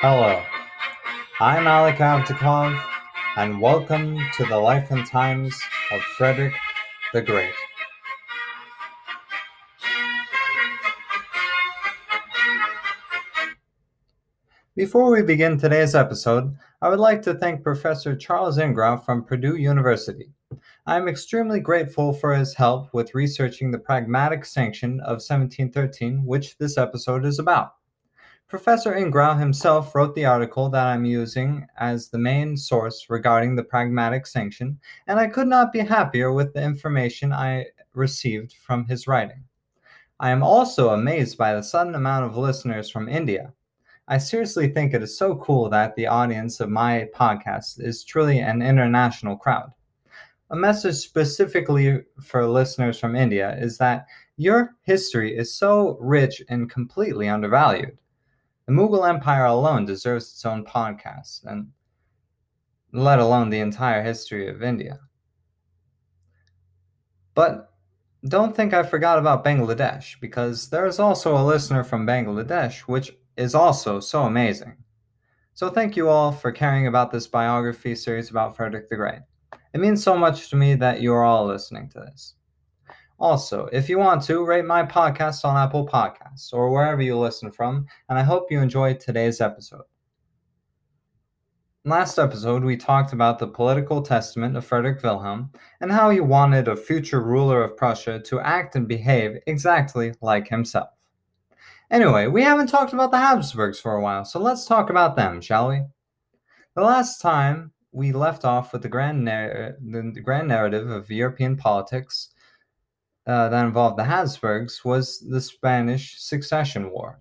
Hello, I'm Alek Avdakov, and welcome to the life and times of Frederick the Great. Before we begin today's episode, I would like to thank Professor Charles Ingrao from Purdue University. I am extremely grateful for his help with researching the Pragmatic Sanction of 1713, which this episode is about. Professor Ingrao himself wrote the article that I'm using as the main source regarding the pragmatic sanction, and I could not be happier with the information I received from his writing. I am also amazed by the sudden amount of listeners from India. I seriously think it is so cool that the audience of my podcast is truly an international crowd. A message specifically for listeners from India is that your history is so rich and completely undervalued. The Mughal Empire alone deserves its own podcast, and let alone the entire history of India. But don't think I forgot about Bangladesh, because there is also a listener from Bangladesh, which is also so amazing. So thank you all for caring about this biography series about Frederick the Great. It means so much to me that you are all listening to this. Also, if you want to, rate my podcast on Apple Podcasts or wherever you listen from, and I hope you enjoyed today's episode. Last episode, we talked about the political testament of Frederick Wilhelm and how he wanted a future ruler of Prussia to act and behave exactly like himself. Anyway, we haven't talked about the Habsburgs for a while, so let's talk about them, shall we? The last time we left off with the grand, narr- the grand narrative of European politics uh, that involved the Habsburgs was the Spanish Succession War.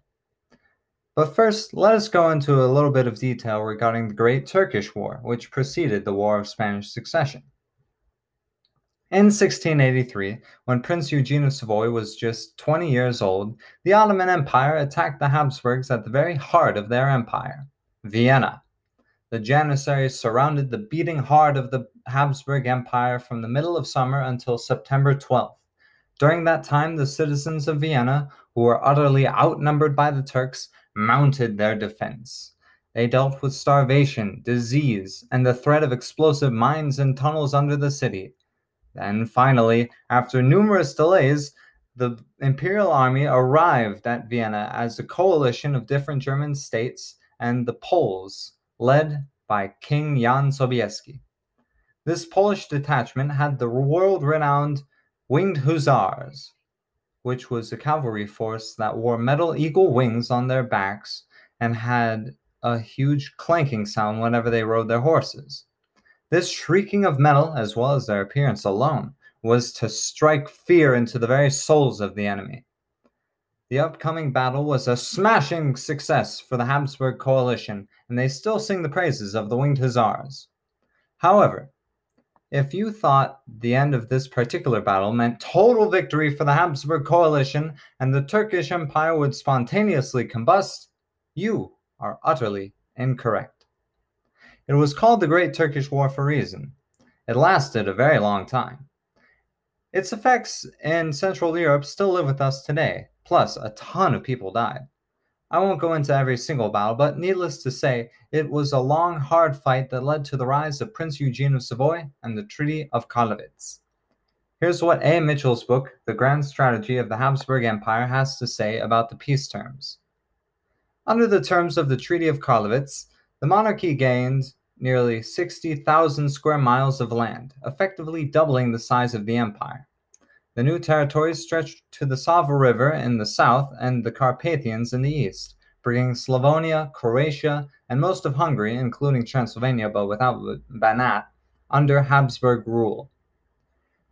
But first, let us go into a little bit of detail regarding the Great Turkish War, which preceded the War of Spanish Succession. In 1683, when Prince Eugene of Savoy was just 20 years old, the Ottoman Empire attacked the Habsburgs at the very heart of their empire, Vienna. The Janissaries surrounded the beating heart of the Habsburg Empire from the middle of summer until September 12th. During that time, the citizens of Vienna, who were utterly outnumbered by the Turks, mounted their defense. They dealt with starvation, disease, and the threat of explosive mines and tunnels under the city. Then, finally, after numerous delays, the imperial army arrived at Vienna as a coalition of different German states and the Poles, led by King Jan Sobieski. This Polish detachment had the world renowned Winged Hussars, which was a cavalry force that wore metal eagle wings on their backs and had a huge clanking sound whenever they rode their horses. This shrieking of metal, as well as their appearance alone, was to strike fear into the very souls of the enemy. The upcoming battle was a smashing success for the Habsburg coalition, and they still sing the praises of the Winged Hussars. However, if you thought the end of this particular battle meant total victory for the Habsburg coalition and the Turkish Empire would spontaneously combust, you are utterly incorrect. It was called the Great Turkish War for reason. It lasted a very long time. Its effects in Central Europe still live with us today, plus, a ton of people died. I won't go into every single battle, but needless to say, it was a long, hard fight that led to the rise of Prince Eugene of Savoy and the Treaty of Karlowitz. Here's what A. Mitchell's book, The Grand Strategy of the Habsburg Empire, has to say about the peace terms. Under the terms of the Treaty of Karlowitz, the monarchy gained nearly 60,000 square miles of land, effectively doubling the size of the empire. The new territories stretched to the Sava River in the south and the Carpathians in the east, bringing Slavonia, Croatia, and most of Hungary, including Transylvania but without Banat, under Habsburg rule.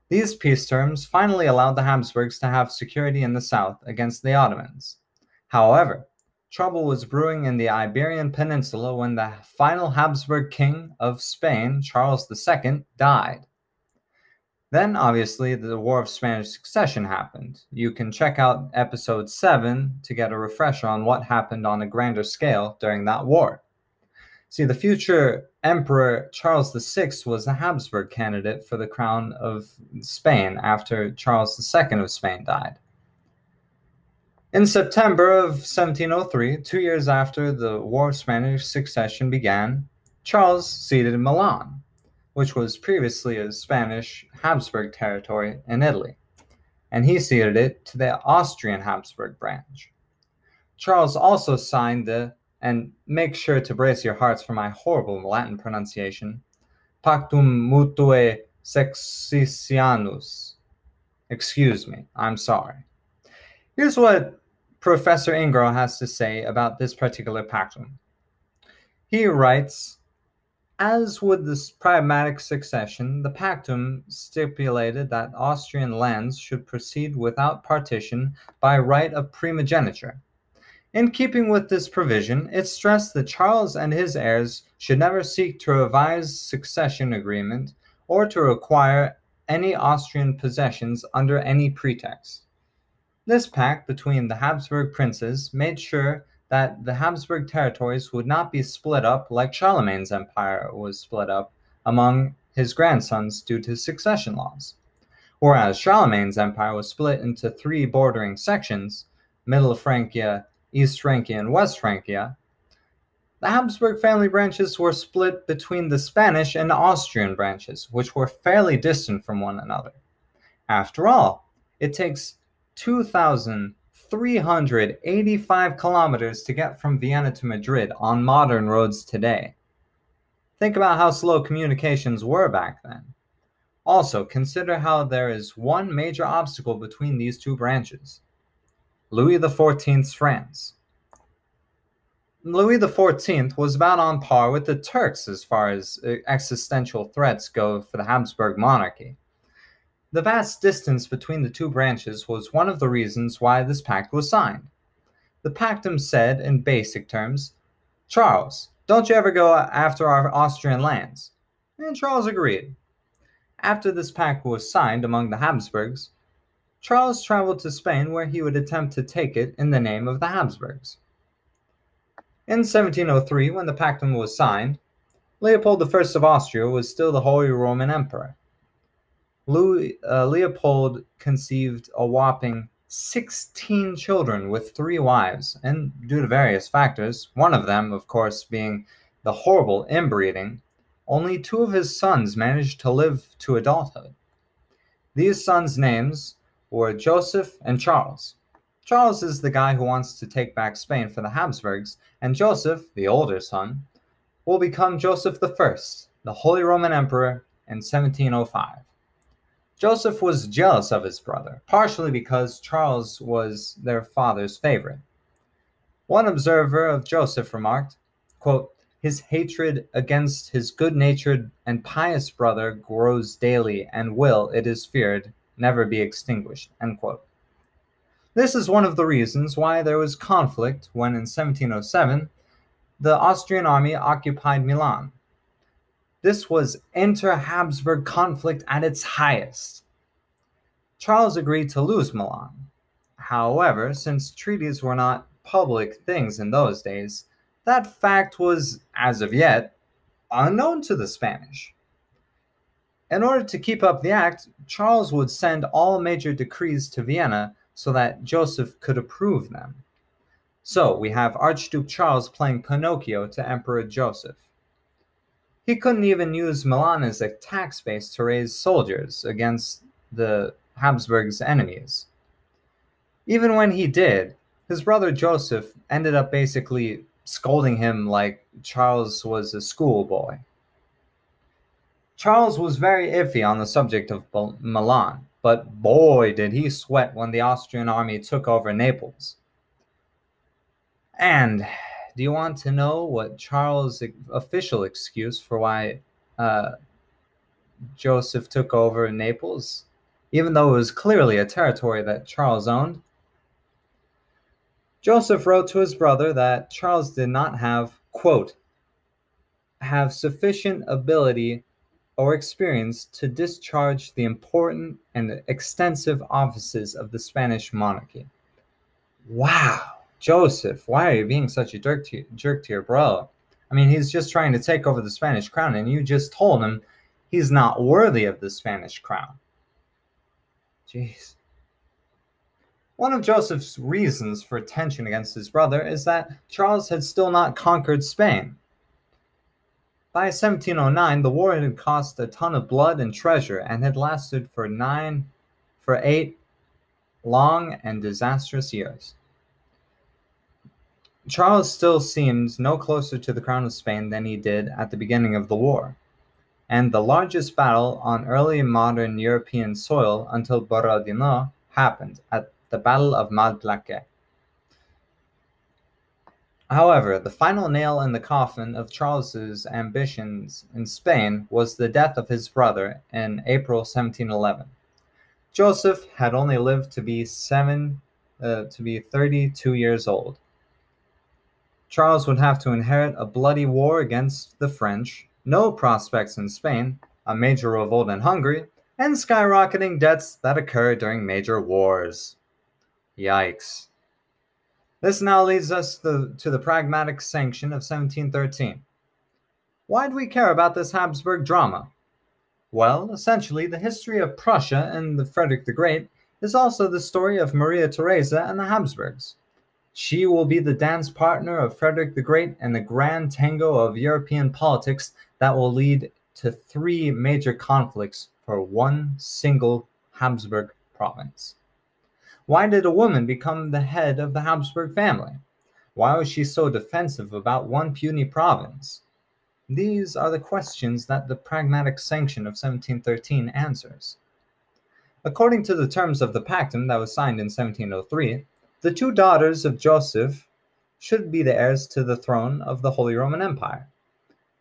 These peace terms finally allowed the Habsburgs to have security in the south against the Ottomans. However, trouble was brewing in the Iberian Peninsula when the final Habsburg king of Spain, Charles II, died. Then, obviously, the War of Spanish Succession happened. You can check out episode 7 to get a refresher on what happened on a grander scale during that war. See, the future Emperor Charles VI was a Habsburg candidate for the crown of Spain after Charles II of Spain died. In September of 1703, two years after the War of Spanish Succession began, Charles ceded Milan, which was previously a Spanish Habsburg territory in Italy, and he ceded it to the Austrian Habsburg branch. Charles also signed the, and make sure to brace your hearts for my horrible Latin pronunciation, Pactum Mutuae Successionis. Excuse me, I'm sorry. Here's what Professor Ingrao has to say about this particular pactum. He writes, as with the pragmatic succession, the pactum stipulated that Austrian lands should proceed without partition by right of primogeniture. In keeping with this provision, it stressed that Charles and his heirs should never seek to revise succession agreement or to acquire any Austrian possessions under any pretext. This pact between the Habsburg princes made sure that the Habsburg territories would not be split up like Charlemagne's empire was split up among his grandsons due to succession laws. Whereas Charlemagne's empire was split into three bordering sections Middle Francia, East Francia, and West Francia, the Habsburg family branches were split between the Spanish and Austrian branches, which were fairly distant from one another. After all, it takes 2,385 kilometers to get from Vienna to Madrid on modern roads today. Think about how slow communications were back then. Also, consider how there is one major obstacle between these two branches Louis XIV's France. Louis XIV was about on par with the Turks as far as uh, existential threats go for the Habsburg monarchy. The vast distance between the two branches was one of the reasons why this pact was signed. The pactum said, in basic terms, Charles, don't you ever go after our Austrian lands. And Charles agreed. After this pact was signed among the Habsburgs, Charles traveled to Spain where he would attempt to take it in the name of the Habsburgs. In 1703, when the pactum was signed, Leopold I of Austria was still the Holy Roman Emperor. Louis, uh, Leopold conceived a whopping 16 children with three wives, and due to various factors, one of them, of course, being the horrible inbreeding, only two of his sons managed to live to adulthood. These sons' names were Joseph and Charles. Charles is the guy who wants to take back Spain for the Habsburgs, and Joseph, the older son, will become Joseph I, the Holy Roman Emperor, in 1705. Joseph was jealous of his brother, partially because Charles was their father's favorite. One observer of Joseph remarked, quote, His hatred against his good natured and pious brother grows daily and will, it is feared, never be extinguished. This is one of the reasons why there was conflict when in 1707 the Austrian army occupied Milan. This was inter Habsburg conflict at its highest. Charles agreed to lose Milan. However, since treaties were not public things in those days, that fact was, as of yet, unknown to the Spanish. In order to keep up the act, Charles would send all major decrees to Vienna so that Joseph could approve them. So we have Archduke Charles playing Pinocchio to Emperor Joseph. He couldn't even use Milan as a tax base to raise soldiers against the Habsburg's enemies. Even when he did, his brother Joseph ended up basically scolding him like Charles was a schoolboy. Charles was very iffy on the subject of Milan, but boy did he sweat when the Austrian army took over Naples. And do you want to know what Charles' official excuse for why uh, Joseph took over Naples, even though it was clearly a territory that Charles owned? Joseph wrote to his brother that Charles did not have, quote, have sufficient ability or experience to discharge the important and extensive offices of the Spanish monarchy. Wow. Joseph, why are you being such a jerk to, jerk to your bro? I mean, he's just trying to take over the Spanish crown, and you just told him he's not worthy of the Spanish crown. Jeez. One of Joseph's reasons for tension against his brother is that Charles had still not conquered Spain. By 1709, the war had cost a ton of blood and treasure and had lasted for nine, for eight long and disastrous years. Charles still seemed no closer to the crown of Spain than he did at the beginning of the war, and the largest battle on early modern European soil until Borodino happened at the Battle of Malplaquet. However, the final nail in the coffin of Charles's ambitions in Spain was the death of his brother in April 1711. Joseph had only lived to be seven, uh, to be 32 years old. Charles would have to inherit a bloody war against the French, no prospects in Spain, a major revolt in Hungary, and skyrocketing debts that occur during major wars. Yikes. This now leads us to, to the Pragmatic Sanction of 1713. Why do we care about this Habsburg drama? Well, essentially, the history of Prussia and the Frederick the Great is also the story of Maria Theresa and the Habsburgs. She will be the dance partner of Frederick the Great and the grand tango of European politics that will lead to three major conflicts for one single Habsburg province. Why did a woman become the head of the Habsburg family? Why was she so defensive about one puny province? These are the questions that the Pragmatic Sanction of 1713 answers. According to the terms of the Pactum that was signed in 1703, the two daughters of Joseph should be the heirs to the throne of the Holy Roman Empire.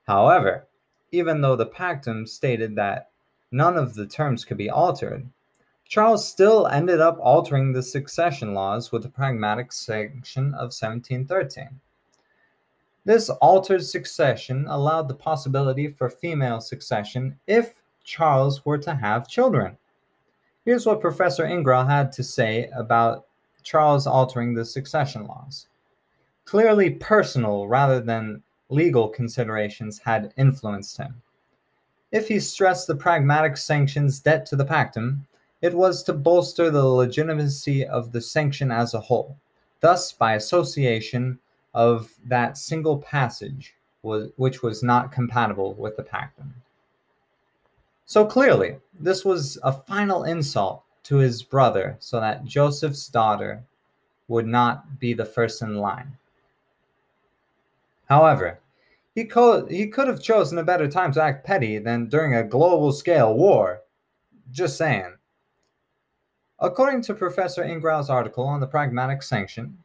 However, even though the Pactum stated that none of the terms could be altered, Charles still ended up altering the succession laws with the Pragmatic Sanction of 1713. This altered succession allowed the possibility for female succession if Charles were to have children. Here's what Professor Ingrao had to say about Charles altering the succession laws. Clearly personal rather than legal considerations had influenced him. If he stressed the pragmatic sanction's debt to the pactum, it was to bolster the legitimacy of the sanction as a whole, thus, by association of that single passage, was, which was not compatible with the pactum. So clearly, this was a final insult to his brother so that Joseph's daughter would not be the first in line. However, he could, he could have chosen a better time to act petty than during a global scale war. Just saying. According to Professor Ingrao's article on the Pragmatic Sanction,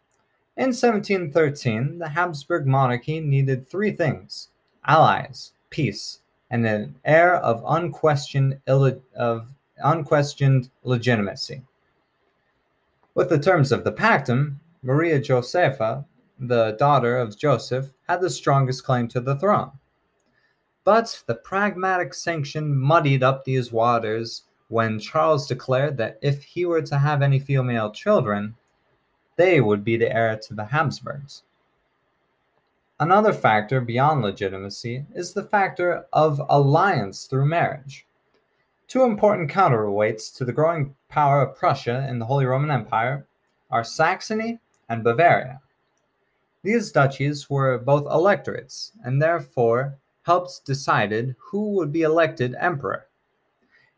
in 1713, the Habsburg monarchy needed three things allies, peace, and an air of unquestioned, of unquestioned legitimacy. With the terms of the pactum, Maria Josepha, the daughter of Joseph, had the strongest claim to the throne. But the pragmatic sanction muddied up these waters when Charles declared that if he were to have any female children, they would be the heir to the Habsburgs. Another factor beyond legitimacy is the factor of alliance through marriage. Two important counterweights to the growing power of Prussia in the Holy Roman Empire are Saxony and Bavaria. These duchies were both electorates and therefore helped decided who would be elected emperor.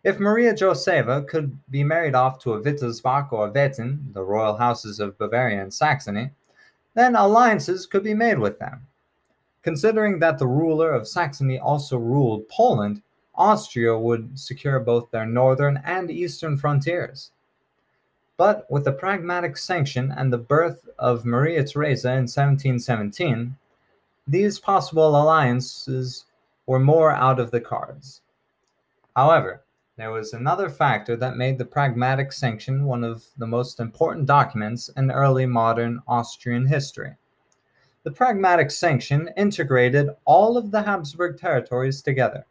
If Maria Josepha could be married off to a Wittelsbach or a Wettin, the royal houses of Bavaria and Saxony, then alliances could be made with them. Considering that the ruler of Saxony also ruled Poland, Austria would secure both their northern and eastern frontiers. But with the pragmatic sanction and the birth of Maria Theresa in 1717, these possible alliances were more out of the cards. However, there was another factor that made the pragmatic sanction one of the most important documents in early modern Austrian history. The pragmatic sanction integrated all of the Habsburg territories together.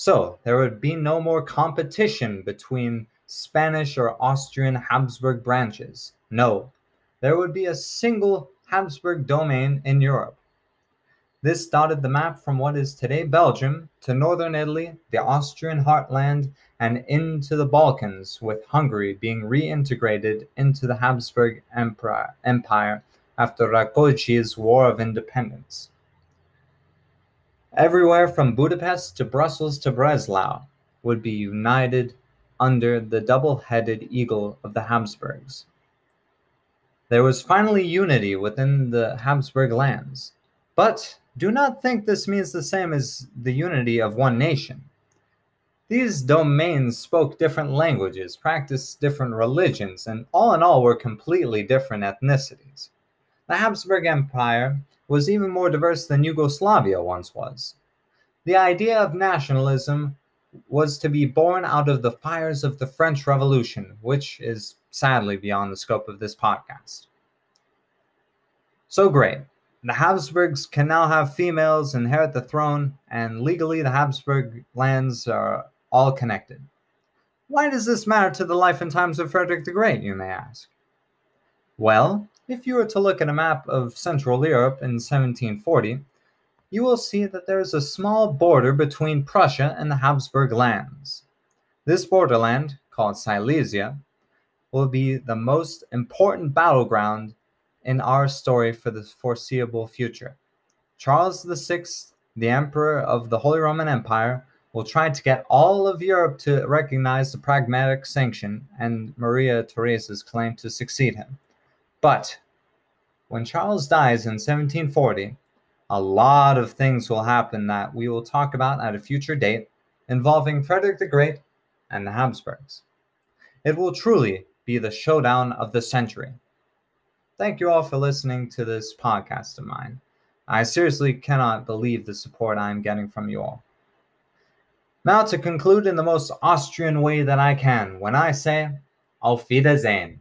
So there would be no more competition between Spanish or Austrian Habsburg branches. No, there would be a single Habsburg domain in Europe. This dotted the map from what is today Belgium to northern Italy, the Austrian heartland, and into the Balkans, with Hungary being reintegrated into the Habsburg Empire after Rákóczi's War of Independence. Everywhere from Budapest to Brussels to Breslau would be united under the double headed eagle of the Habsburgs. There was finally unity within the Habsburg lands. But do not think this means the same as the unity of one nation. These domains spoke different languages, practiced different religions, and all in all were completely different ethnicities. The Habsburg Empire was even more diverse than Yugoslavia once was. The idea of nationalism was to be born out of the fires of the French Revolution, which is sadly beyond the scope of this podcast. So great. The Habsburgs can now have females inherit the throne, and legally the Habsburg lands are all connected. Why does this matter to the life and times of Frederick the Great, you may ask? Well, if you were to look at a map of Central Europe in 1740, you will see that there is a small border between Prussia and the Habsburg lands. This borderland, called Silesia, will be the most important battleground in our story for the foreseeable future. Charles VI, the Emperor of the Holy Roman Empire, will try to get all of Europe to recognize the pragmatic sanction and Maria Theresa's claim to succeed him. But when Charles dies in 1740, a lot of things will happen that we will talk about at a future date involving Frederick the Great and the Habsburgs. It will truly be the showdown of the century. Thank you all for listening to this podcast of mine. I seriously cannot believe the support I am getting from you all. Now, to conclude in the most Austrian way that I can, when I say Auf Wiedersehen.